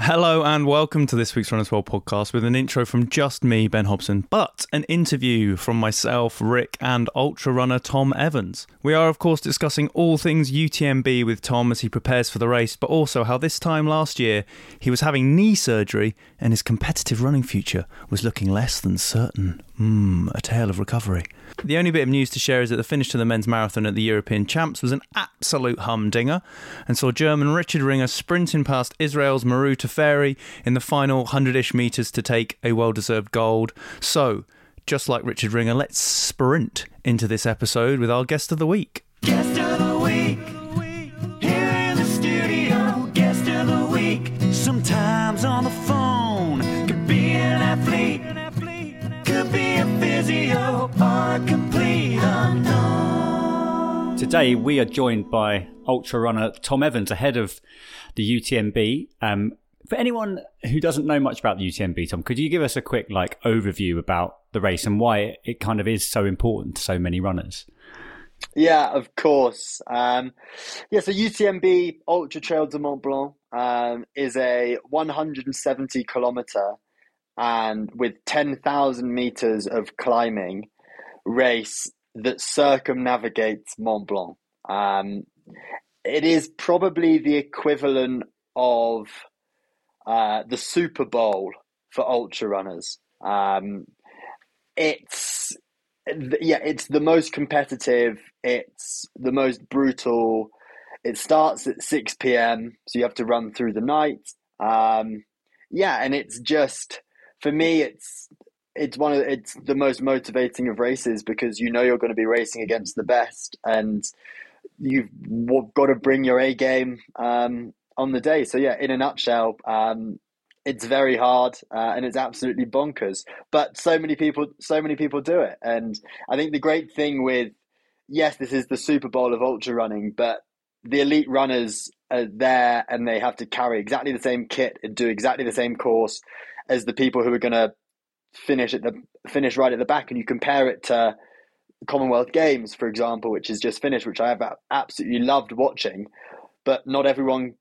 Hello and welcome to this week's Runners World podcast with an intro from just me, Ben Hobson, but an interview from myself, Rick, and ultra runner Tom Evans. We are, of course, discussing all things UTMB with Tom as he prepares for the race, but also how this time last year he was having knee surgery and his competitive running future was looking less than certain. Mmm, a tale of recovery. The only bit of news to share is that the finish to the men's marathon at the European Champs was an absolute humdinger and saw German Richard Ringer sprinting past Israel's Maru Teferi in the final 100 ish metres to take a well deserved gold. So, just like Richard Ringer, let's sprint into this episode with our guest of the week. Guest of Today we are joined by ultra runner Tom Evans ahead of the UTMB. Um, for anyone who doesn't know much about the UTMB, Tom, could you give us a quick like overview about the race and why it kind of is so important to so many runners? Yeah, of course. Um, yeah, so UTMB Ultra Trail de Mont Blanc um, is a 170 kilometer and with 10,000 meters of climbing race that circumnavigates Mont Blanc. Um, it is probably the equivalent of uh, the Super Bowl for ultra runners. Um, it's yeah, it's the most competitive. It's the most brutal. It starts at six p.m., so you have to run through the night. Um, yeah, and it's just for me, it's it's one of it's the most motivating of races because you know you're going to be racing against the best, and you've got to bring your A game um, on the day. So yeah, in a nutshell, um, it's very hard uh, and it's absolutely bonkers. But so many people, so many people do it, and I think the great thing with yes, this is the Super Bowl of ultra running, but the elite runners are there and they have to carry exactly the same kit and do exactly the same course as the people who are going to finish at the finish right at the back, and you compare it to Commonwealth Games, for example, which is just finished, which I have absolutely loved watching, but not everyone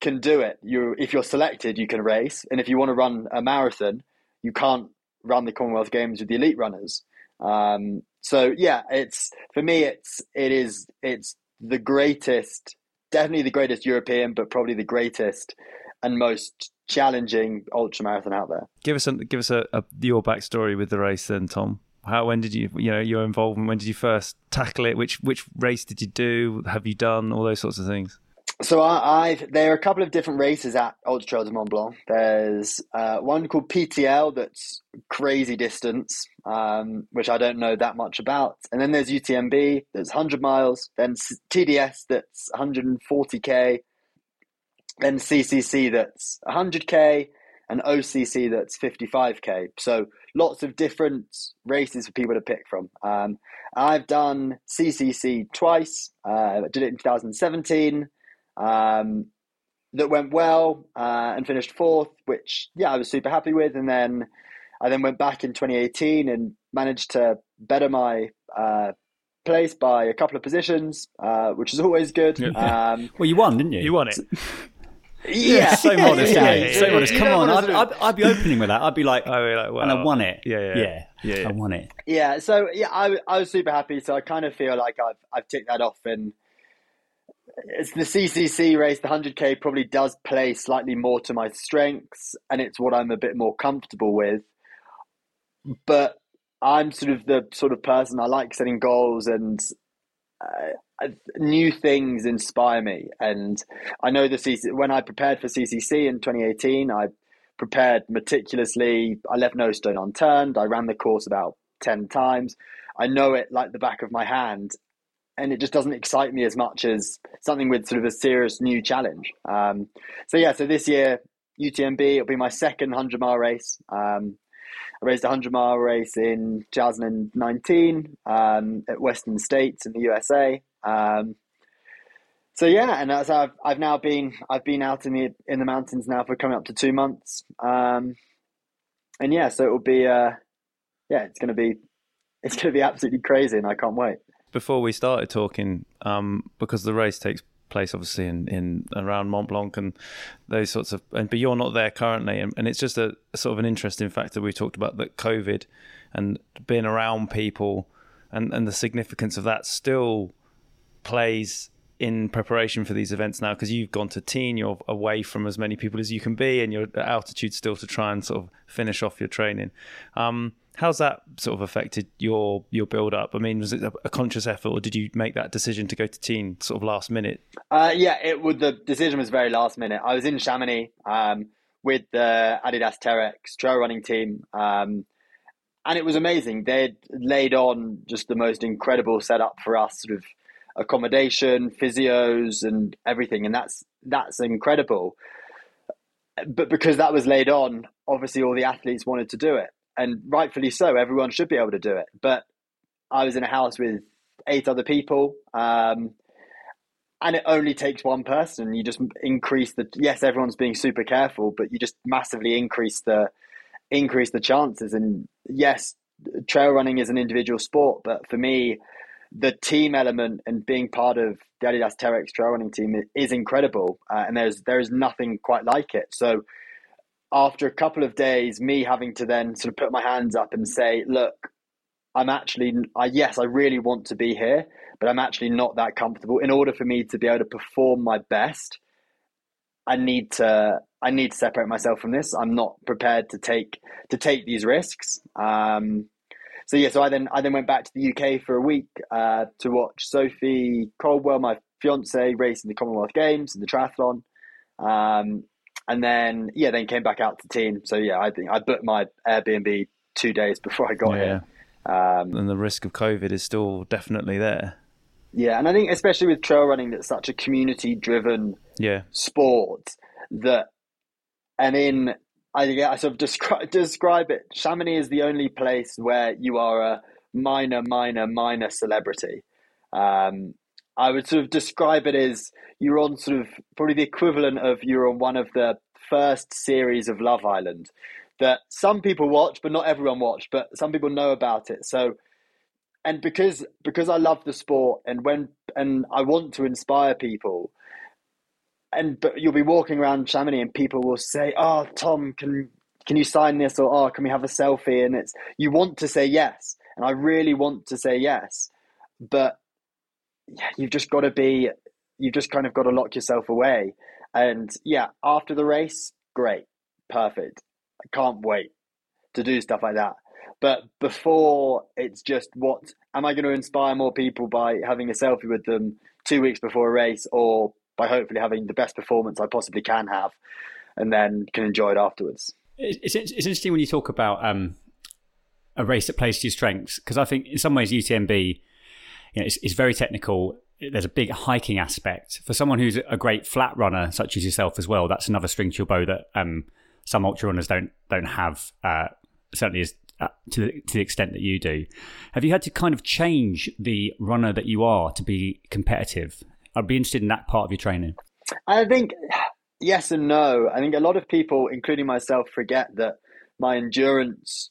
can do it. You, if you're selected, you can race, and if you want to run a marathon, you can't run the Commonwealth Games with the elite runners. Um, so yeah, it's for me, it's it is it's the greatest, definitely the greatest European, but probably the greatest and most challenging ultra marathon out there. Give us a, give us a, a, your backstory with the race, then, Tom. How when did you you know your involvement? When did you first tackle it? Which which race did you do? Have you done all those sorts of things? So I, have there are a couple of different races at Ultra Trail de Mont Blanc. There's uh, one called PTL that's crazy distance, um, which I don't know that much about, and then there's UTMB that's 100 miles. Then TDS that's 140k, then CCC that's 100k, and OCC that's 55k. So lots of different races for people to pick from. Um, I've done CCC twice. Uh, I did it in 2017. Um, that went well uh, and finished fourth, which yeah I was super happy with. And then I then went back in 2018 and managed to better my uh, place by a couple of positions, uh, which is always good. Um, well, you won, didn't you? You won it. Yeah, so modest, yeah, yeah, so modest. Come on, I'd, I'd, I'd, be opening with that. I'd be like, I'd be like and I won it. Yeah, yeah, yeah, yeah, yeah. I won it. Yeah, so yeah, I, I was super happy. So I kind of feel like I've I've ticked that off, and it's the CCC race. The 100k probably does play slightly more to my strengths, and it's what I'm a bit more comfortable with. But I'm sort of the sort of person I like setting goals, and uh, new things inspire me. And I know the CC, when I prepared for CCC in 2018, I prepared meticulously. I left no stone unturned. I ran the course about 10 times. I know it like the back of my hand. And it just doesn't excite me as much as something with sort of a serious new challenge. Um, so, yeah, so this year, UTMB, it'll be my second 100 mile race. Um, I raced a 100 mile race in 2019 um, at Western States in the USA. Um, so yeah, and as I've I've now been I've been out in the in the mountains now for coming up to two months, um, and yeah, so it will be uh, yeah, it's gonna be it's gonna be absolutely crazy, and I can't wait. Before we started talking, um, because the race takes place obviously in, in around Mont Blanc and those sorts of and but you're not there currently and, and it's just a, sort of an interesting fact that we talked about that COVID and being around people and, and the significance of that still plays in preparation for these events now because you've gone to Tignes you're away from as many people as you can be and you're at altitude still to try and sort of finish off your training. Um, how's that sort of affected your your build up? I mean was it a, conscious effort or did you make that decision to go to Tignes sort of last minute? Uh, yeah it would the decision was very last minute. I was in chamonix um, with the adidas Terrex trail running team um, and it was amazing. They'd laid on just the most incredible setup for us sort of accommodation, physios, and everything, and that's that's incredible. But because that was laid on, obviously all the athletes wanted to do it, and rightfully so. Everyone should be able to do it. But I was in a house with eight other people, um, and it only takes one person. You just increase the yes, everyone's being super careful, but you just massively increase the increase the chances. And yes, trail running is an individual sport, but for me, the team element and being part of the Adidas Terrex trail running team is incredible, uh, and there's there is nothing quite like it. So after a couple of days, me having to then sort of put my hands up and say, "Look, I'm actually, I yes, I really want to be here, but I'm actually not that comfortable. In order for me to be able to perform my best, I need to I need to separate myself from this. I'm not prepared to take to take these risks." Um, so yeah, so I then I then went back to the UK for a week uh, to watch Sophie Coldwell, my fiance, race in the Commonwealth Games and the triathlon. Um, and then yeah, then came back out to Tignes. So yeah, I think I booked my Airbnb two days before I got yeah. here. Um, and the risk of COVID is still definitely there. Yeah, and I think especially with trail running, that's such a community-driven yeah sport that, and in I, I sort of describe describe it. Chamonix is the only place where you are a minor, minor, minor celebrity. Um, I would sort of describe it as you're on sort of probably the equivalent of you're on one of the first series of Love Island that some people watch, but not everyone watch, but some people know about it. So, and because because I love the sport and when and I want to inspire people, and but you'll be walking around Chamonix and people will say, "Oh, Tom, can can you sign this?" or "Oh, can we have a selfie?" And it's you want to say yes, and I really want to say yes, but yeah, you've just got to be, you've just kind of got to lock yourself away. And yeah, after the race, great, perfect. I can't wait to do stuff like that. But before, it's just what am I going to inspire more people by having a selfie with them two weeks before a race or by hopefully having the best performance I possibly can have, and then can enjoy it afterwards. It's, it's interesting when you talk about um, a race that plays to your strengths because I think in some ways UTMB, you know, it's, it's very technical. There's a big hiking aspect for someone who's a great flat runner, such as yourself as well. That's another string to your bow that um, some ultra runners don't don't have. Uh, certainly, is uh, to the, to the extent that you do. Have you had to kind of change the runner that you are to be competitive? I'd be interested in that part of your training. I think yes and no. I think a lot of people, including myself, forget that my endurance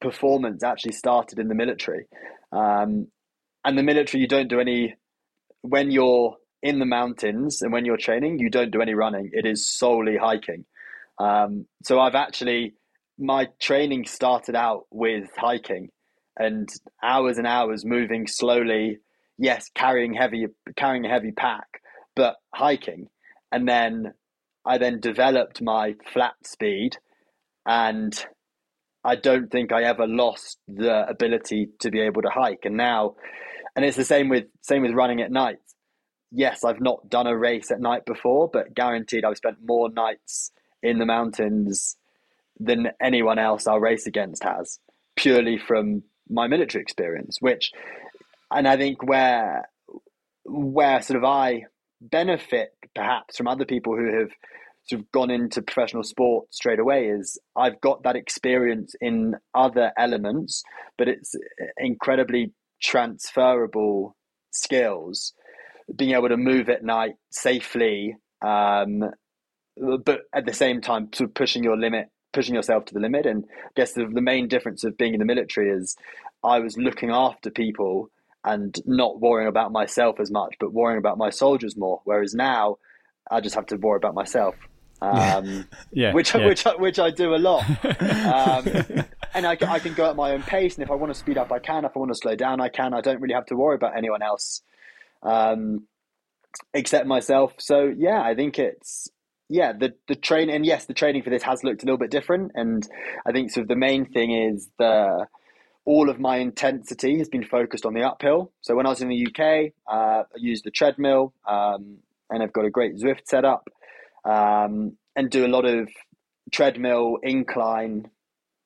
performance actually started in the military. Um, and the military, you don't do any, when you're in the mountains and when you're training, you don't do any running. It is solely hiking. Um, so I've actually, my training started out with hiking and hours and hours moving slowly yes, carrying heavy, carrying a heavy pack, but hiking. And then I then developed my flat speed and I don't think I ever lost the ability to be able to hike. And now, and it's the same with same with running at night. Yes, I've not done a race at night before, but guaranteed I've spent more nights in the mountains than anyone else I'll race against has, purely from my military experience. Which, and I think where where sort of I benefit perhaps from other people who have sort of gone into professional sport straight away is I've got that experience in other elements, but it's incredibly transferable skills. Being able to move at night safely, um, but at the same time, sort of pushing your limit, pushing yourself to the limit. And I guess the, the main difference of being in the military is I was looking after people and not worrying about myself as much, but worrying about my soldiers more. Whereas now, I just have to worry about myself um, yeah, which yeah. which which I do a lot. Um, and I, I can go at my own pace, and if I want to speed up, I can. If I want to slow down, I can. I don't really have to worry about anyone else um, except myself. So yeah, I think it's yeah the the training, and yes, the training for this has looked a little bit different. And I think sort of the main thing is the all of my intensity has been focused on the uphill. So when I was in the UK, uh, I used the treadmill, um, and I've got a great Zwift setup um, and do a lot of treadmill incline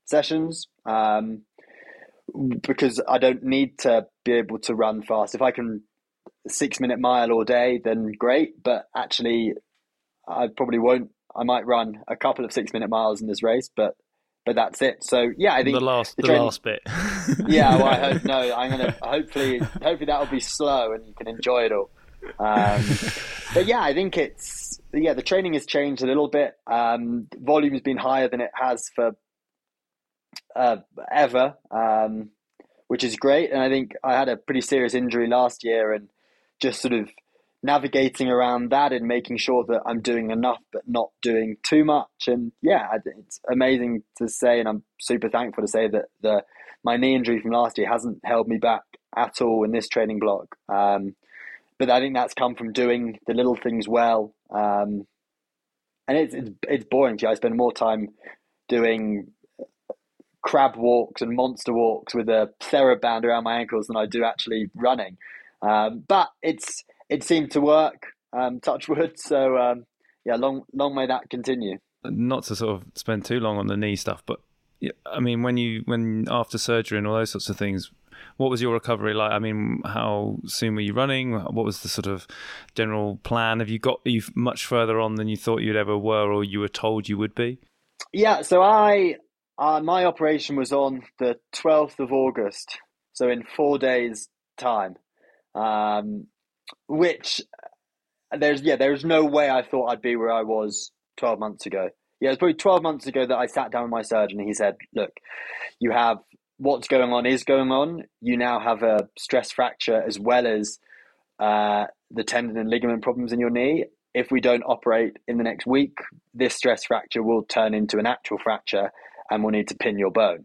sessions um, because I don't need to be able to run fast. If I can six minute mile all day, then great. But actually, I probably won't. I might run a couple of six minute miles in this race, but but that's it. So yeah, I think the last the, the last bit. yeah, well, I hope no. I'm gonna hopefully hopefully that will be slow and you can enjoy it all. Um, but yeah, I think it's yeah the training has changed a little bit. Um, volume has been higher than it has for uh, ever, um, which is great. And I think I had a pretty serious injury last year, and just sort of navigating around that and making sure that I'm doing enough but not doing too much. And yeah, it's amazing to say, and I'm super thankful to say that the my knee injury from last year hasn't held me back at all in this training block. Um, but I think that's come from doing the little things well. Um, and it's, it's, it's boring. I spend more time doing crab walks and monster walks with a TheraBand around my ankles than I do actually running. Um, but it's it seemed to work. Um, touch wood. So um, yeah, long long may that continue. Not to sort of spend too long on the knee stuff, but I mean, when you when after surgery and all those sorts of things, what was your recovery like? I mean, how soon were you running? What was the sort of general plan? Have you got you much further on than you thought you'd ever were, or you were told you would be? Yeah, so I uh, my operation was on the twelfth of August, so in four days' time, um, which there's yeah there's no way I thought I'd be where I was twelve months ago. Yeah, it was probably 12 months ago that I sat down with my surgeon and he said, Look, you have what's going on is going on. You now have a stress fracture as well as uh, the tendon and ligament problems in your knee. If we don't operate in the next week, this stress fracture will turn into an actual fracture, and we'll need to pin your bone.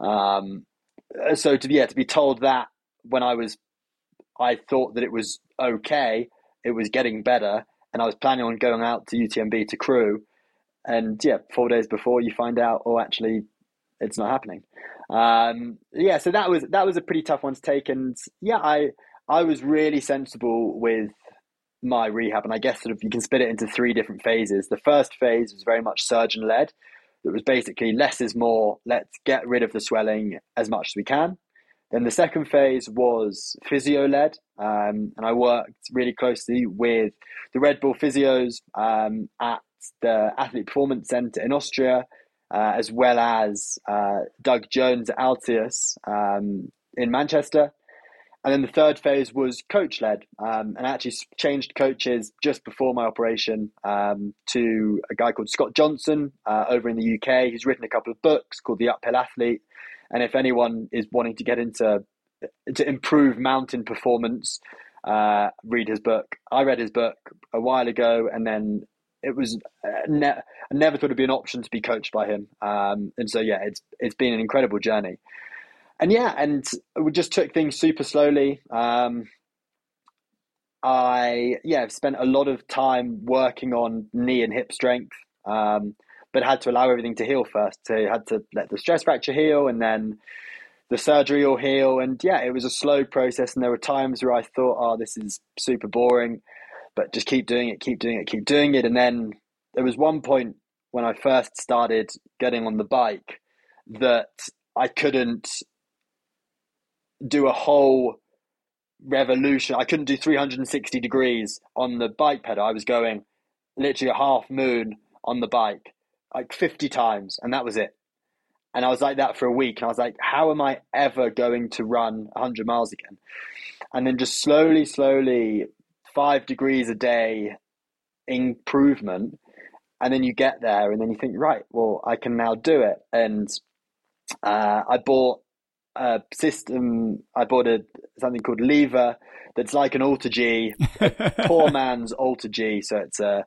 Um, so to yeah to be told that when I was, I thought that it was okay, it was getting better, and I was planning on going out to UTMB to crew, and yeah, four days before you find out, oh, actually, it's not happening. Um, yeah, so that was that was a pretty tough one to take, and yeah, I I was really sensible with my rehab, and I guess sort of you can split it into three different phases. The first phase was very much surgeon led. It was basically less is more. Let's get rid of the swelling as much as we can. Then the second phase was physio led, um, and I worked really closely with the Red Bull physios um, at the Athlete Performance Center in Austria uh, as well as uh, Doug Jones at Altius um, in Manchester. And then the third phase was coach led, um, and I actually changed coaches just before my operation um, to a guy called Scott Johnston uh, over in the UK. He's written a couple of books called The Uphill Athlete. And if anyone is wanting to get into to improve mountain performance, uh, read his book. I read his book a while ago, and then it was uh, ne- I never thought it'd be an option to be coached by him. Um, and so yeah, it's it's been an incredible journey. And yeah, and we just took things super slowly. Um, I yeah spent a lot of time working on knee and hip strength, um, but had to allow everything to heal first. So had to let the stress fracture heal, and then the surgery will heal. And yeah, it was a slow process, and there were times where I thought, oh, this is super boring, but just keep doing it, keep doing it, keep doing it. And then there was one point when I first started getting on the bike that I couldn't do a whole revolution. I couldn't do 360 degrees on the bike pedal. I was going literally a half moon on the bike, like 50 times, and that was it. And I was like that for a week. And I was like, how am I ever going to run 100 miles again? And then just slowly, slowly, five degrees a day improvement. And then you get there, and then you think, right, well, I can now do it. And uh, I bought a system. I bought a something called Lever that's like an Alter G, poor man's Alter G. So it's a,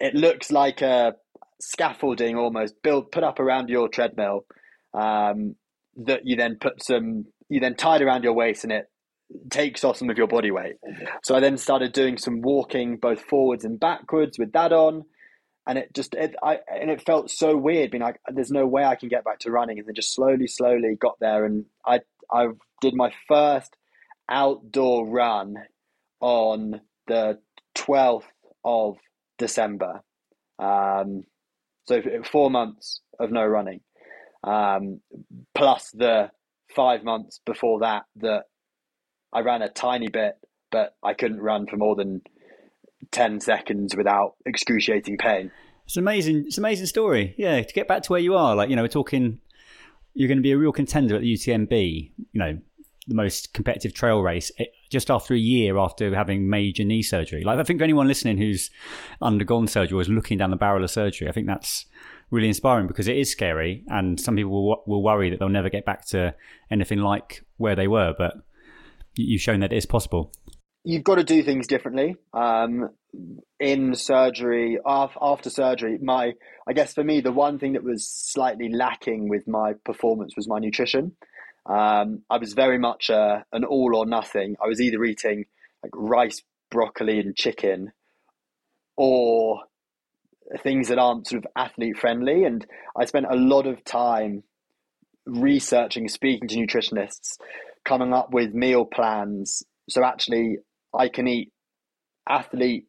it looks like a scaffolding almost built put up around your treadmill, um, that you then put some, you then tied around your waist, and it takes off some of your body weight. So I then started doing some walking both forwards and backwards with that on and it just it I and it felt so weird being like there's no way I can get back to running. And then just slowly slowly got there and I I did my first outdoor run on the 12th of December. Um so four months of no running. Um plus the five months before that that I ran a tiny bit but I couldn't run for more than 10 seconds without excruciating pain. It's an amazing, it's an amazing story. Yeah, to get back to where you are, like, you know, we're talking, you're going to be a real contender at the UTMB, you know, the most competitive trail race eh, just after a year after having major knee surgery. Like, I think anyone listening who's undergone surgery or is looking down the barrel of surgery, I think that's really inspiring because it is scary. And some people will, will worry that they'll never get back to anything like where they were. But you've shown that it is possible you've got to do things differently. Um, in surgery, after surgery, my I guess for me the one thing that was slightly lacking with my performance was my nutrition. Um, I was very much a, an all or nothing. I was either eating like rice, broccoli, and chicken, or things that aren't sort of athlete friendly. And I spent a lot of time researching, speaking to nutritionists, coming up with meal plans. So actually, I can eat athlete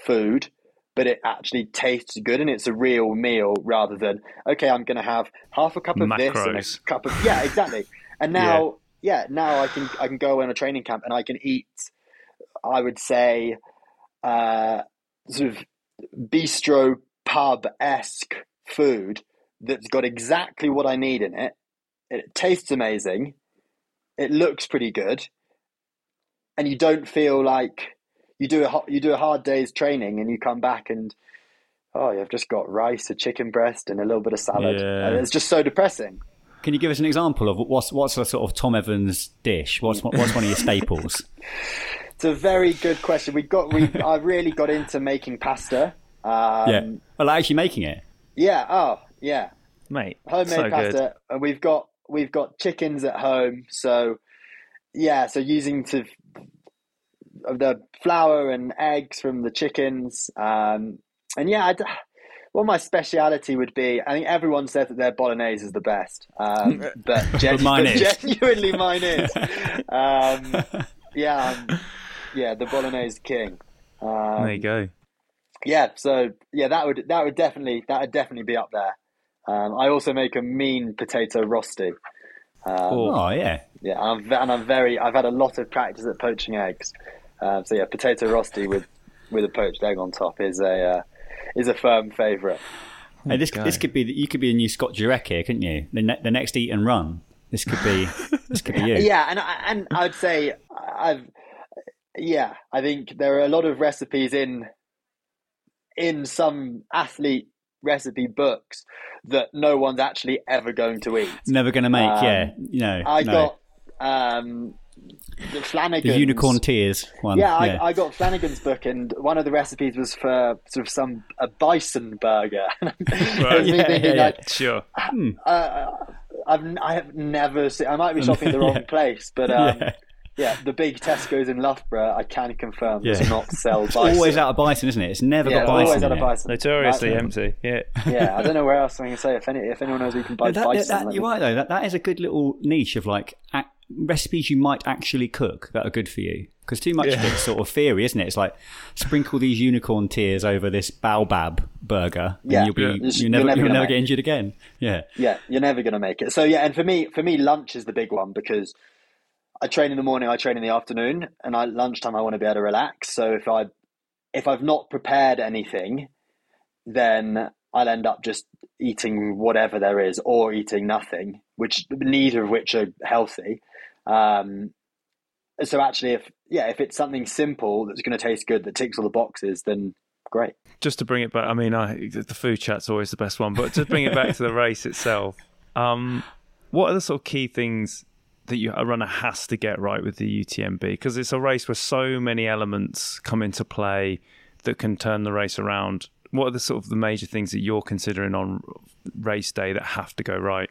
food, but it actually tastes good and it's a real meal rather than okay, I'm going to have half a cup of Macros. this and a cup of yeah, exactly. And now, yeah. yeah, now I can I can go in a training camp and I can eat. I would say, uh, sort of bistro pub esque food that's got exactly what I need in it. It tastes amazing. It looks pretty good and you don't feel like you do a you do a hard day's training and you come back and oh you've just got rice, a chicken breast, and a little bit of salad. Yeah. And it's just so depressing. Can you give us an example of what's what's a sort of Tom Evans dish? What's what's one of your staples? It's a very good question. We got we I really got into making pasta. Um, yeah, well, actually making it. Yeah. Oh, yeah. Mate, Homemade so pasta, good. and we've got we've got chickens at home. So yeah, so using to the flour and eggs from the chickens. Um, and yeah, I'd, what my speciality would be, I think everyone says that their bolognese is the best, um, but, gen- mine but is. genuinely mine is. Um, yeah, um, yeah, the bolognese king. Um, There you go. yeah, so yeah, that would that would definitely that would definitely be up there. Um, I also make a mean potato rosti. Um, Oh. Yeah, yeah, and I'm, and I'm very. I've had a lot of practice at poaching eggs. Um, so yeah, potato rosti with with a poached egg on top is a uh, is a firm favourite. hey, this this could be you could be a new Scott Jurek here, couldn't you? The, ne- the next eat and run. This could be this could be you. Yeah, and I- and I'd say I've yeah, I think there are a lot of recipes in in some athlete recipe books that no one's actually ever going to eat. Never going to make. Um, yeah, no. I no. got um, the Flanagan's the unicorn tears one. Yeah, I, I got Flanagan's book, and one of the recipes was for sort of some a bison burger. It was me yeah, thinking, yeah, like, Sure. uh, I've I have never seen. I might be shopping in the wrong Yeah. place, but um, Yeah. yeah, the big Tesco's in Loughborough, I can confirm, does not sell It's bison. always out of bison, isn't it? It's never yeah, got bison. always out of bison. Notoriously Right. empty. Yeah. Yeah, I don't know where else I can say. If any, if anyone knows where you can buy But that, bison, that- let you're me- right though. That that is a good little niche of like ac recipes you might actually cook that are good for you. Because too much of it's sort of theory, isn't it? It's like sprinkle these unicorn tears over this baobab burger, and Yeah. you'll be Yeah. you You're never never you'll never get injured again. Yeah, Yeah, you're never going to make it. So yeah, and for me, for me, lunch is the big one because I train in the morning, I train in the afternoon, and I lunchtime I want to be able to relax. So if I if I've not prepared anything, then I'll end up just eating whatever there is or eating nothing, which neither of which are healthy. Um, so actually, if yeah, if it's something simple that's going to taste good that ticks all the boxes, then great. Just to bring it back, I mean, I, the food chat's always the best one, but to bring it back to the race itself, um, what are the sort of key things that you, a runner has to get right with the UTMB? Because it's a race where so many elements come into play that can turn the race around. What are the sort of the major things that you're considering on race day that have to go right?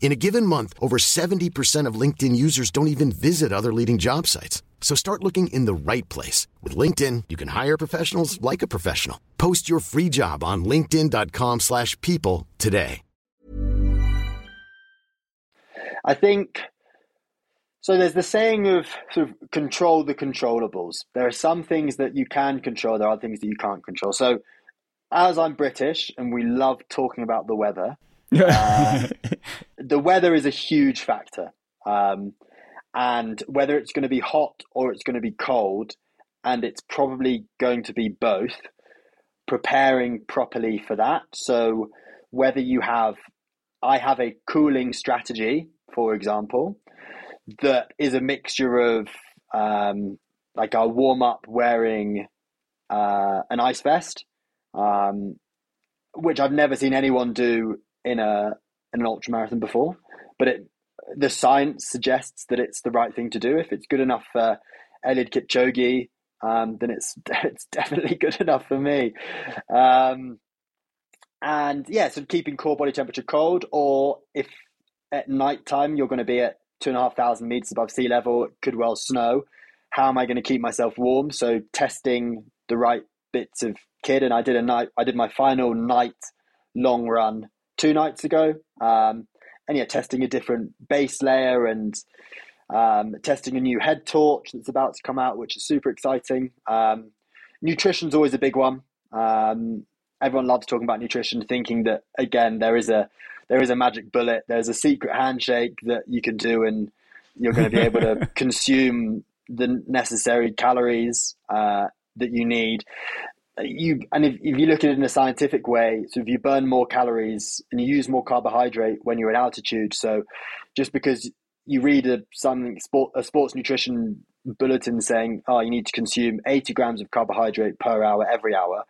In a given month, over 70% of LinkedIn users don't even visit other leading job sites. So start looking in the right place. With LinkedIn, you can hire professionals like a professional. Post your free job on linkedin.com/people slash people today. I think so. There's the saying of sort of control the controllables. There are some things that you can control. There are things that you can't control. So, as I'm British and we love talking about the weather, uh, the weather is a huge factor. Um, and whether it's going to be hot or it's going to be cold, and it's probably going to be both, preparing properly for that. So, whether you have, I have a cooling strategy, for example, that is a mixture of um, like I'll warm up wearing uh, an ice vest, um, which I've never seen anyone do in a in an ultramarathon before, but it the science suggests that it's the right thing to do. If it's good enough for Eliud Kipchoge, um, then it's it's definitely good enough for me. Um, and yeah, so keeping core body temperature cold, or if at night time you're going to be at two and a half thousand meters above sea level, it could well snow. How am I going to keep myself warm? So testing the right bits of kit, and I did a night. I did my final night long run two nights ago. Um, and yeah, testing a different base layer and um, testing a new head torch that's about to come out, which is super exciting. Um, nutrition's always a big one. Um, everyone loves talking about nutrition, thinking that again there is a there is a magic bullet, there's a secret handshake that you can do, and you're going to be able to consume the necessary calories uh, that you need. You and if, if you look at it in a scientific way, so if you burn more calories and you use more carbohydrate when you're at altitude, so just because you read a some sport a sports nutrition bulletin saying, oh, you need to consume 80 grams of carbohydrate per hour every hour,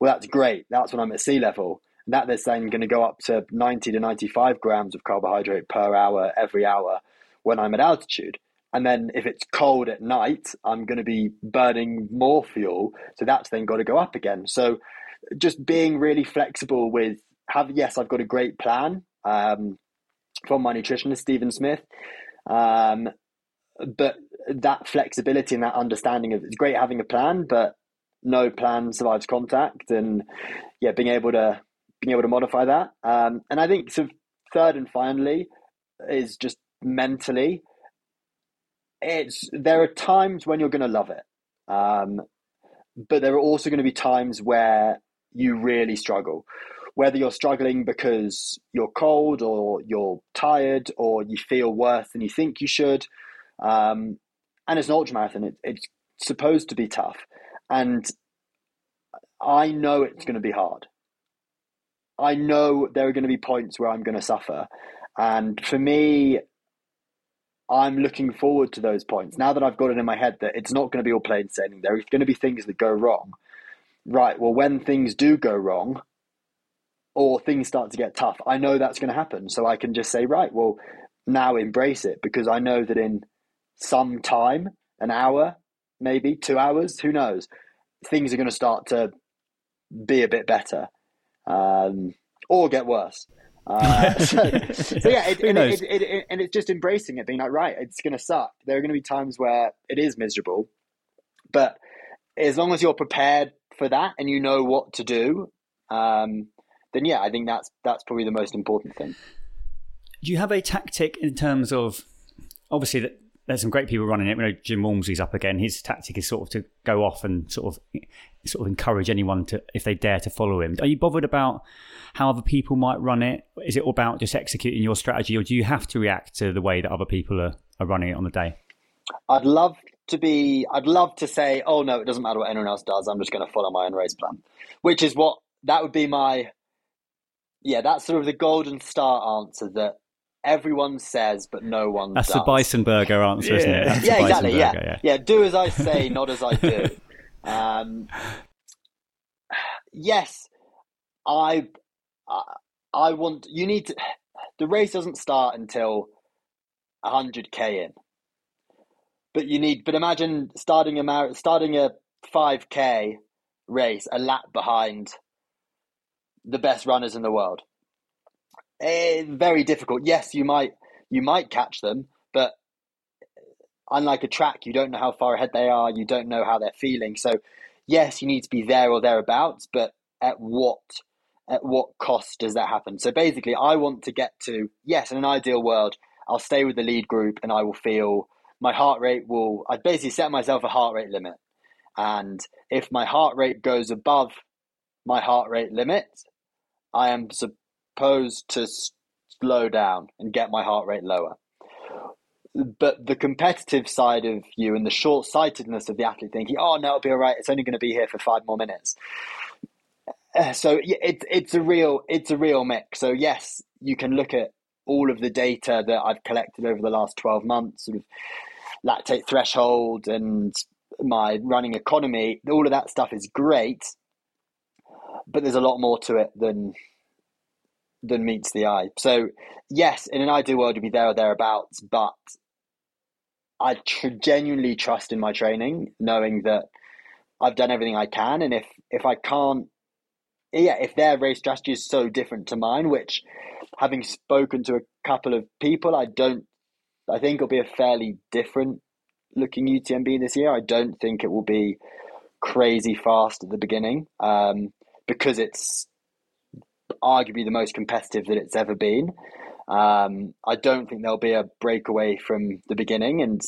well, that's great. That's when I'm at sea level. And that they're saying going to go up to 90 to 95 grams of carbohydrate per hour every hour when I'm at altitude. And then if it's cold at night, I'm going to be burning more fuel. So that's then got to go up again. So just being really flexible with have yes, I've got a great plan um, from my nutritionist Stephen Smith, um, but that flexibility and that understanding of it's great having a plan, but no plan survives contact, and yeah, being able to being able to modify that. Um, and I think of third and finally is just mentally it's there are times when you're going to love it, um, but there are also going to be times where you really struggle. Whether you're struggling because you're cold or you're tired or you feel worse than you think you should, um, and it's an ultramarathon, it, it's supposed to be tough, and I know it's going to be hard. I know there are going to be points where I'm going to suffer, and for me, I'm looking forward to those points. Now that I've got it in my head that it's not going to be all plain sailing, there are going to be things that go wrong. Right. Well, when things do go wrong or things start to get tough, I know that's going to happen. So I can just say, right, well, now embrace it because I know that in some time, an hour, maybe two hours, who knows, things are going to start to be a bit better um, or get worse. Uh, so, so, yeah, it, and, it, it, and it's just embracing it, being like, right, it's going to suck. There are going to be times where it is miserable, but as long as you're prepared for that and you know what to do, um, then yeah, I think that's that's probably the most important thing. Do you have a tactic in terms of obviously that there's some great people running it. We know Jim Walmsley's up again. His tactic is sort of to go off and sort of sort of encourage anyone to if they dare to follow him. Are you bothered about how other people might run it? Is it all about just executing your strategy, or do you have to react to the way that other people are, are running it on the day? I'd love to be. I'd love to say, "Oh no, it doesn't matter what anyone else does. I'm just going to follow my own race plan," which is what that would be my. Yeah, that's sort of the golden star answer that everyone says, but no one. That's does. the Beisenberger answer, yeah. isn't it? That's yeah, exactly. Yeah. yeah. yeah, Do as I say, not as I do. Um, yes, I, I want. You need to. The race doesn't start until hundred k in, but you need. But imagine starting a mar- starting a five k race a lap behind the best runners in the world Eh, very difficult. Yes, you might you might catch them, but unlike a track, you don't know how far ahead they are. You don't know how they're feeling. So, yes, you need to be there or thereabouts, but at what at what cost does that happen? So basically, I want to get to yes, in an ideal world, I'll stay with the lead group and I will feel my heart rate will. I basically set myself a heart rate limit, and if my heart rate goes above my heart rate limit, I am supposed to slow down and get my heart rate lower. But the competitive side of you and the short sightedness of the athlete thinking, oh, no, it'll be all right. It's only going to be here for five more minutes. Uh, so it's it's a real it's a real mix. So yes, you can look at all of the data that I've collected over the last twelve months, sort of lactate threshold and my running economy. All of that stuff is great, but there's a lot more to it than than meets the eye. So, yes, in an ideal world, you'd be there or thereabouts, but I tr- genuinely trust in my training, knowing that I've done everything I can, and if if I can't, yeah, if their race strategy is so different to mine, which having spoken to a couple of people, I don't, I think it'll be a fairly different looking UTMB this year. I don't think it will be crazy fast at the beginning um, because it's arguably the most competitive that it's ever been. Um, I don't think there'll be a breakaway from the beginning. And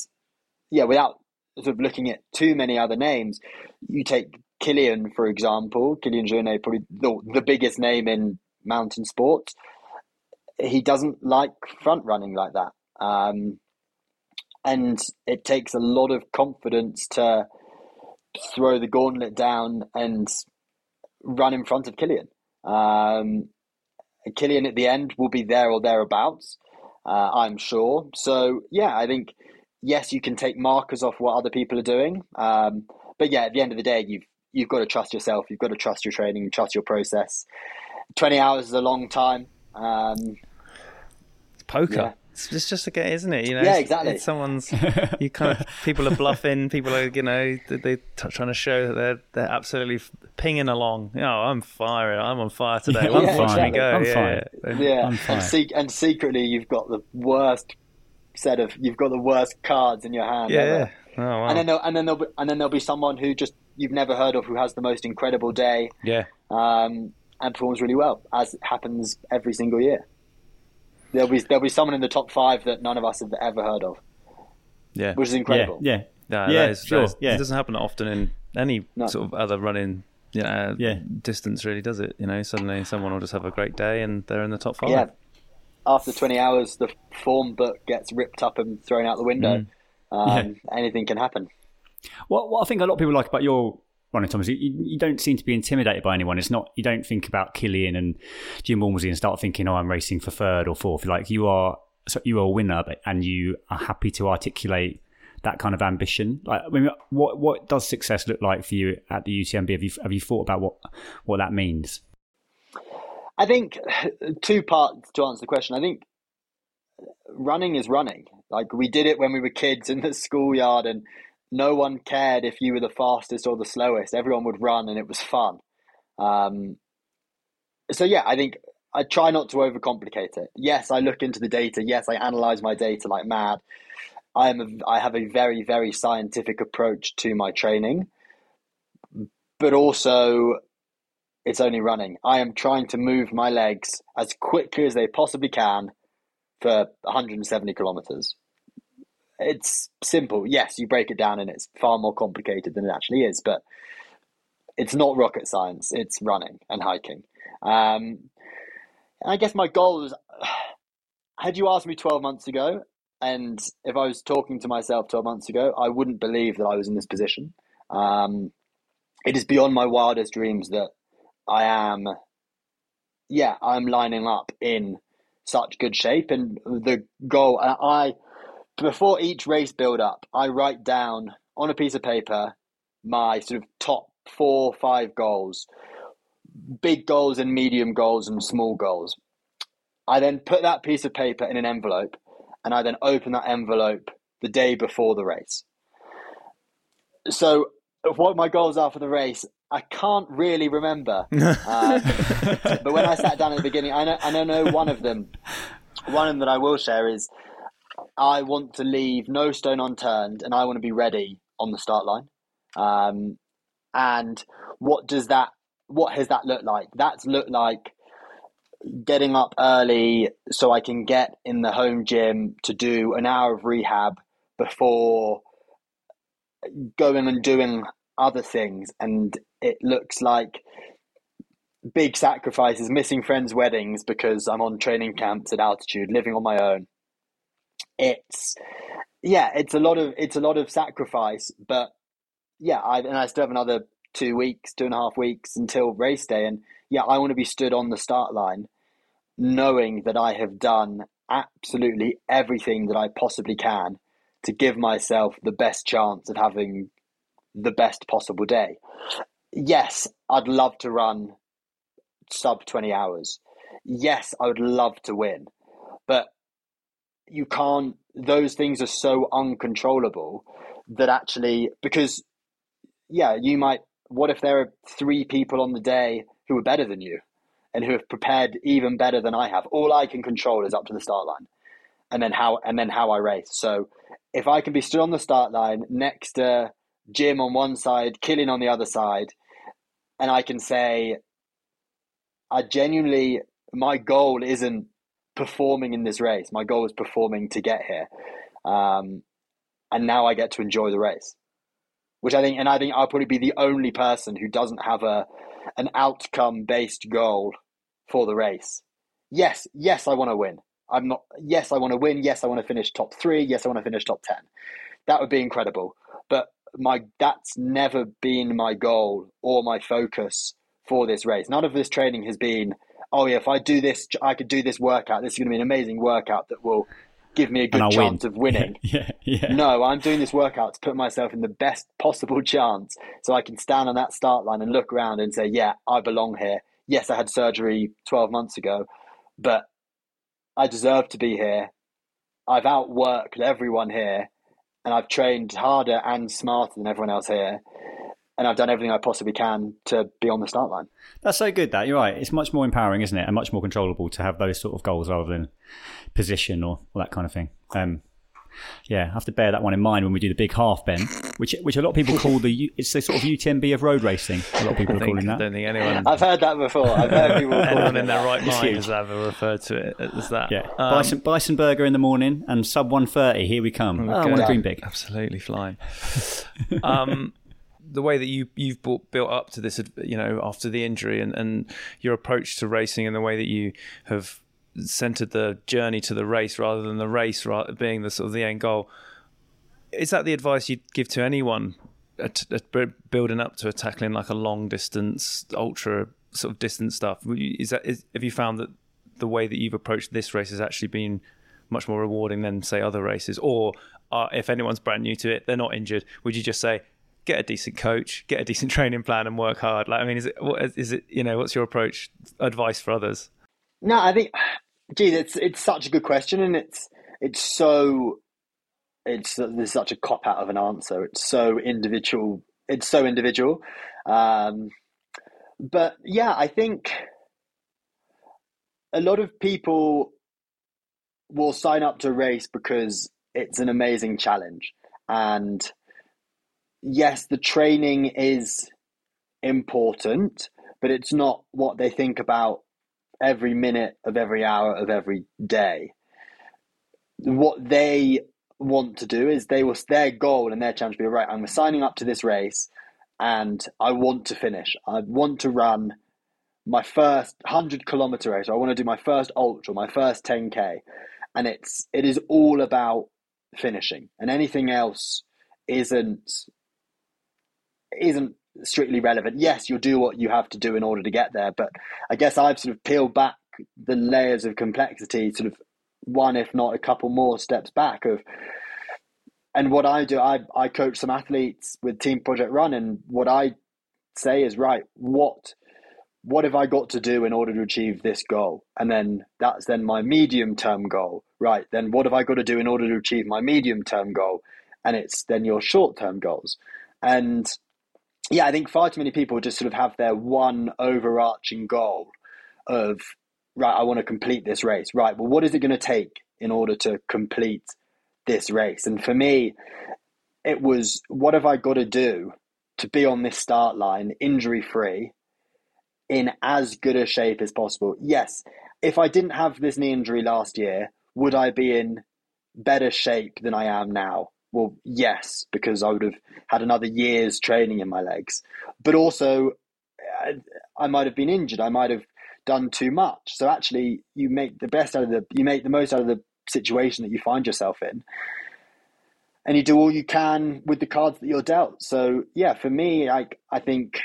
yeah, without sort of looking at too many other names, you take Kilian, for example, Kilian Jornet, probably the, the biggest name in mountain sports. He doesn't like front running like that. Um, and it takes a lot of confidence to throw the gauntlet down and run in front of Kilian. Um, Kilian at the end will be there or thereabouts, uh, I'm sure. So yeah, I think yes, you can take markers off what other people are doing, um, but yeah, at the end of the day, you've you've got to trust yourself. You've got to trust your training, you trust your process. Twenty hours is a long time. Um, It's poker. Yeah. It's just, just a game, isn't it? You know, Yeah, exactly. It's someone's. You kind of people are bluffing. People are, you know, they- they're trying to show that they're they're absolutely pinging along. You know, I'm firing. I'm on fire today. Yeah, Watch I'm me fine. go. I'm yeah, fine. yeah. yeah, I'm fine. and, sec- and secretly, you've got the worst set of you've got the worst cards in your hand. Yeah. ever. Oh wow. And then there'll, and then there'll be, and then there'll be someone who just you've never heard of who has the most incredible day yeah. um, and performs really well, as happens every single year. There'll be there'll be someone in the top five that none of us have ever heard of, Yeah. which is incredible. yeah, Yeah, Yeah, that is, sure, that is- yeah. It doesn't happen often in any No. sort of other running you know, Yeah. distance, really, does it? You know, suddenly someone will just have a great day and they're in the top five. Yeah. After 20 hours, the form book gets ripped up and thrown out the window. Um, Anything can happen. What, what I think a lot of people like about your running, Thomas, you, you don't seem to be intimidated by anyone. It's not you don't think about Kilian and Jim Walmsley and start thinking, "Oh, I'm racing for third or fourth. Like you are, so you are a winner, and you are happy to articulate that kind of ambition. Like, I mean, what what does success look like for you at the UTMB? Have you have you thought about what what that means? I think two parts to answer the question. I think running is running. Like we did it when we were kids in the schoolyard, and no one cared if you were the fastest or the slowest. Everyone would run, and it was fun. Um, so yeah, I think I try not to overcomplicate it. Yes, I look into the data. Yes, I analyze my data like mad. I am a, I have a very very scientific approach to my training, but also it's only running. I am trying to move my legs as quickly as they possibly can for 170 kilometers. It's simple. Yes, you break it down and it's far more complicated than it actually is, but it's not rocket science. It's running and hiking. Um, and I guess my goal is had you asked me 12 months ago, and if I was talking to myself 12 months ago, I wouldn't believe that I was in this position. Um, it is beyond my wildest dreams that I am, yeah, I'm lining up in such good shape. And the goal, I, before each race build up, I write down on a piece of paper my sort of top four, five goals, big goals and medium goals and small goals. I then put that piece of paper in an envelope and I then open that envelope the day before the race. So, what my goals are for the race, I can't really remember. Um, but when I sat down at the beginning, I know, I know, know one of them. One of them that I will share is I want to leave no stone unturned, and I want to be ready on the start line. Um, and what does that? What has that looked like? That's looked like getting up early so I can get in the home gym to do an hour of rehab before going and doing other things. And it looks like big sacrifices, missing friends' weddings because I'm on training camps at altitude, living on my own. It's yeah, it's a lot of it's a lot of sacrifice, but yeah, I and I still have another two weeks, two and a half weeks until race day, and yeah, I want to be stood on the start line, knowing that I have done absolutely everything that I possibly can to give myself the best chance of having the best possible day. Yes, I'd love to run sub 20 hours. Yes, I would love to win. You can't, those things are so uncontrollable that actually, because, yeah, you might, what if there are three people on the day who are better than you and who have prepared even better than I have? All I can control is up to the start line and then how, and then how I race. So if I can be stood on the start line next to Jim on one side, Kilian on the other side, and I can say, I genuinely, my goal isn't performing in this race. My goal is performing to get here. Um, and now I get to enjoy the race, which I think, and I think I'll probably be the only person who doesn't have a, an outcome based goal for the race. Yes, yes, I want to win. I'm not, yes, I want to win. Yes, I want to finish top three. Yes, I want to finish top 10. That would be incredible. But my, that's never been my goal or my focus for this race. None of this training has been, oh yeah, if I do this, I could do this workout. This is going to be an amazing workout that will give me a good chance win. of winning. yeah, yeah. No, I'm doing this workout to put myself in the best possible chance so I can stand on that start line and look around and say, yeah, I belong here. Yes, I had surgery 12 months ago, but I deserve to be here. I've outworked everyone here and I've trained harder and smarter than everyone else here. And I've done everything I possibly can to be on the start line. That's so good. That you're right. It's much more empowering, isn't it, and much more controllable to have those sort of goals rather than position or, or that kind of thing. Um, yeah, I have to bear that one in mind when we do the big half, Ben, which which a lot of people call the it's the sort of UTMB of road racing. A lot of people I are think, calling I that. don't think anyone, I've heard that before. I've heard people call anyone in their right It's mind has ever referred to it as that. Yeah, Um, bison, bison burger in the morning and sub one thirty. Here we come. Oh, I Okay. want to dream big. Absolutely flying. um, the way that you you've built, up to this, you know, after the injury, and, and your approach to racing, and the way that you have centered the journey to the race rather than the race being the sort of the end goal. Is that the advice you'd give to anyone at, at building up to a tackling like a long distance, ultra sort of distance stuff? Is that is, have you found that the way that you've approached this race has actually been much more rewarding than say other races? Or uh, if anyone's brand new to it, they're not injured, would you just say get a decent coach, get a decent training plan, and work hard? Like, I mean, is it what is it? You know, what's your approach, advice for others? No, I think, geez, it's it's such a good question, and it's it's so it's there's such a cop out of an answer. It's so individual. It's so individual. Um, but yeah, I think a lot of people will sign up to race because it's an amazing challenge, and yes, the training is important, but it's not what they think about every minute of every hour of every day. What they want to do is they will their goal and their challenge be right. I'm signing up to this race, and I want to finish. I want to run my first hundred kilometer race. I want to do my first ultra, my first 10k, and it's it is all about finishing, and anything else isn't isn't strictly relevant. Yes, you'll do what you have to do in order to get there, but I guess I've sort of peeled back the layers of complexity, sort of one, if not a couple more steps back of. And what I do, I I coach some athletes with Team Project Run, and what I say is right. What what have I got to do in order to achieve this goal? And then that's then my medium term goal. Right. Then what have I got to do in order to achieve my medium term goal? And it's then your short term goals. And yeah, I think far too many people just sort of have their one overarching goal of, right, I want to complete this race. Right. Well, what is it going to take in order to complete this race? And for me, it was, what have I got to do to be on this start line injury free in as good a shape as possible? Yes. If I didn't have this knee injury last year, would I be in better shape than I am now? Well, yes, because I would have had another year's training in my legs. But also, I, I might have been injured. I might have done too much. So actually, you make the best out of the you make the most out of the situation that you find yourself in, and you do all you can with the cards that you're dealt. So yeah, for me, I I think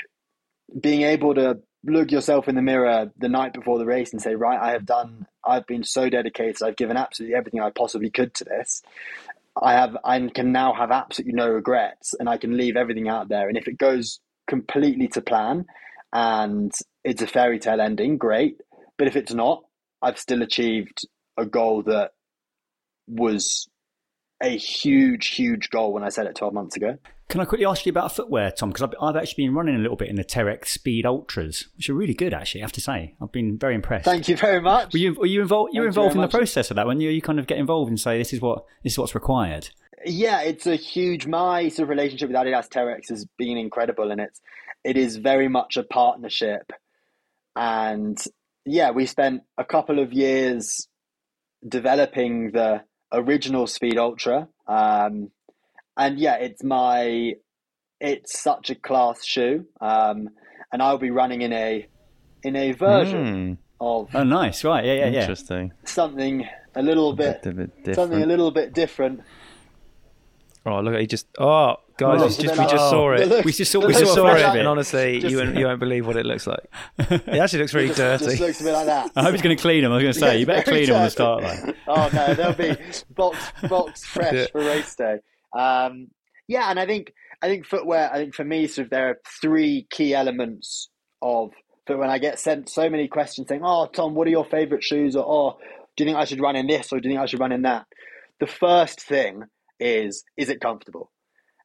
being able to look yourself in the mirror the night before the race and say, right, I have done. I've been so dedicated. I've given absolutely everything I possibly could to this. I have I can now have absolutely no regrets and I can leave everything out there. And if it goes completely to plan and it's a fairy tale ending, great. But if it's not, I've still achieved a goal that was a huge, huge goal when I said it 12 months ago. Can I quickly ask you about footwear, Tom? Because I've, I've actually been running a little bit in the Terrex Speed Ultras, which are really good, actually. I have to say, I've been very impressed. Thank you very much. Were you were you involved? You were Thank you involved in very the much. process of that when you you kind of get involved and say this is what this is what's required. Yeah, it's a huge. My sort of relationship with Adidas Terrex has been incredible, and it's it is very much a partnership. And yeah, we spent a couple of years developing the original Speed Ultra, um, and yeah, it's my it's such a class shoe, um, and I'll be running in a in a version of Oh, nice, right? Yeah, yeah, yeah. Interesting. something a little bit bit something a little bit different. Oh, look, he just. Oh, guys, Oh. we just, we just saw it. Look, We just saw- look, we just saw it, look, and honestly, Just- you won't, you won't believe what it looks like. It actually looks really just, dirty. just looks a bit like that. I hope he's going to clean them. I was going to say, you better Very clean them on the start line. oh no, they'll be box box fresh Yeah. for race day. Um, yeah, and I think I think footwear. I think for me, sort of there are three key elements of footwear. When I get sent so many questions saying, "Oh, Tom, what are your favorite shoes?" or "Oh, do you think I should run in this?" or "Do you think I should run in that?" The first thing is, is it comfortable?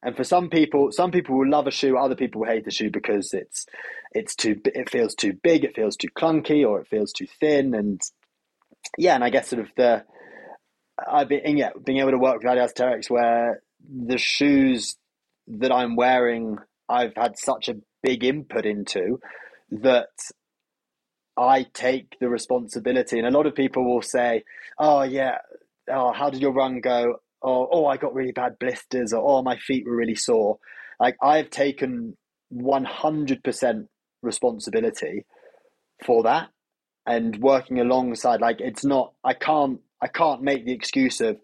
And for some people, some people will love a shoe. Other people will hate the shoe because it's it's too it feels too big, it feels too clunky, or it feels too thin. And yeah, and I guess sort of the I've been yeah, being able to work with Adidas Terrex where the shoes that I'm wearing, I've had such a big input into that I take the responsibility. And a lot of people will say, "Oh yeah, oh how did your run go?" Or "Oh I got really bad blisters," or "Oh my feet were really sore." Like I've taken one hundred percent responsibility for that and working alongside like it's not i can't i can't make the excuse of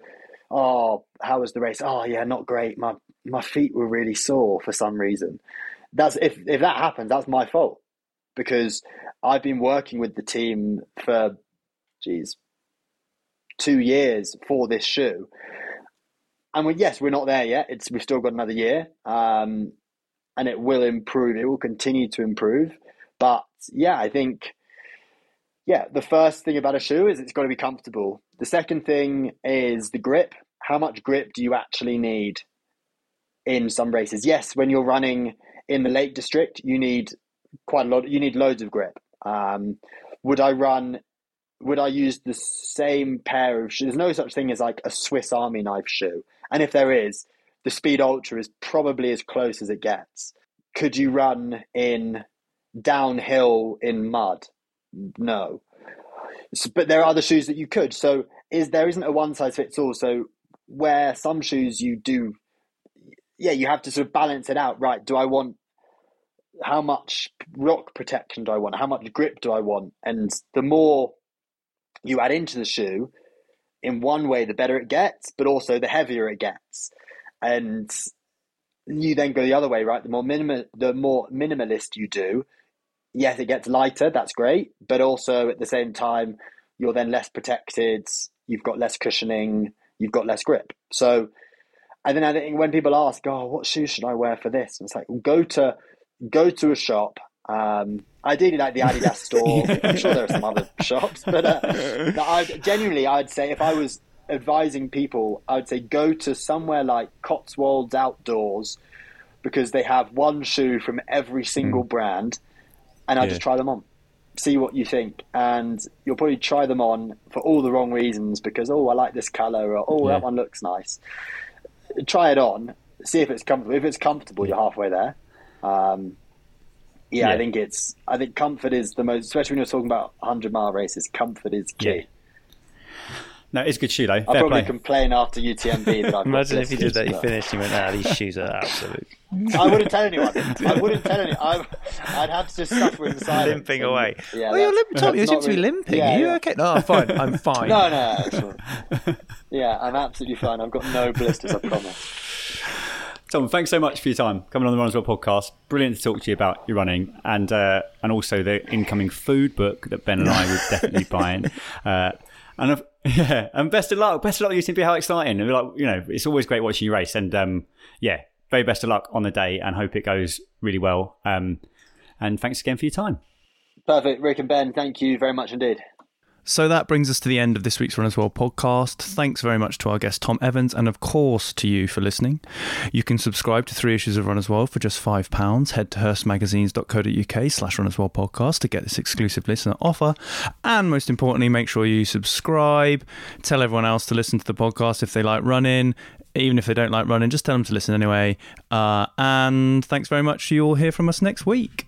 oh how was the race? Oh yeah not great. My my feet were really sore for some reason. That's if if that happens that's my fault because i've been working with the team for geez two years for this shoe. And we, yes we're not there yet. It's we've still got another year um and it will improve. It will continue to improve. But yeah i think yeah, the first thing about a shoe is it's got to be comfortable. The second thing is the grip. How much grip do you actually need in some races? Yes, when you're running in the Lake District, you need quite a lot. You need loads of grip. Um, would I run? Would I use the same pair of shoes? There's no such thing as like a Swiss Army knife shoe, and if there is, the Speed Ultra is probably as close as it gets. Could you run in downhill in mud? No. But there are other shoes that you could. So is there isn't a one size fits all. So where some shoes you do, yeah, you have to sort of balance it out. Right? Do I want how much rock protection do I want? How much grip do I want? And the more you add into the shoe, in one way, the better it gets, but also the heavier it gets. And you then go the other way, right? The more minimal, the more minimalist you do, yes, it gets lighter. That's great, but also at the same time, you're then less protected. You've got less cushioning. You've got less grip. So, and then I think when people ask, "Oh, what shoes should I wear for this?" And it's like, go to go to a shop. Um, ideally, like the Adidas store. I'm sure there are some other shops, but uh, I genuinely, I'd say if I was advising people, I would say go to somewhere like Cotswolds Outdoors because they have one shoe from every single brand and I Yeah. just try them on, see what you think, and you'll probably try them on for all the wrong reasons because oh I like this color or oh Yeah. that one looks nice. Try it on, see if it's comfortable. If it's comfortable, you're halfway there. Um, yeah, Yeah. I think it's. I think comfort is the most, especially when you're talking about hundred mile races. Comfort is key. Yeah. No, it's a good shoe though. I'll probably play. complain after UTMB that I've got Imagine if you did that, you finished, you went, ah, these shoes are absolute. I wouldn't tell anyone. I wouldn't tell anyone. I, I'd have to just suffer in silence. limping and- away. Yeah, oh, you're limping, Tom. You that's seem not to be limping. Yeah, are you yeah. okay? No, I'm fine. I'm fine. No, no, it's fine. yeah, I'm absolutely fine. I've got no blisters, I promise. Tom, thanks so much for your time coming on the Runner's World podcast. Brilliant to talk to you about your running and uh, and also the incoming food book that Ben and I would definitely be buying. Uh, and yeah, and best of luck. Best of luck, you seem to be how exciting. And, Like you know, it's always great watching you race. And um, yeah, very best of luck on the day, and hope it goes really well. Um, and thanks again for your time. Perfect. Rick and Ben, thank you very much indeed. So that brings us to the end of this week's Runner's World podcast. Thanks very much to our guest Tom Evans, and of course to you for listening. You can subscribe to three issues of Runner's World for just five pounds. Head to hearstmagazines.co.uk slash Runner's World podcast to get this exclusive listener offer. And most importantly, make sure you subscribe. Tell everyone else to listen to the podcast if they like running. Even if they don't like running, just tell them to listen anyway. Uh, and thanks very much. You'll hear from us next week.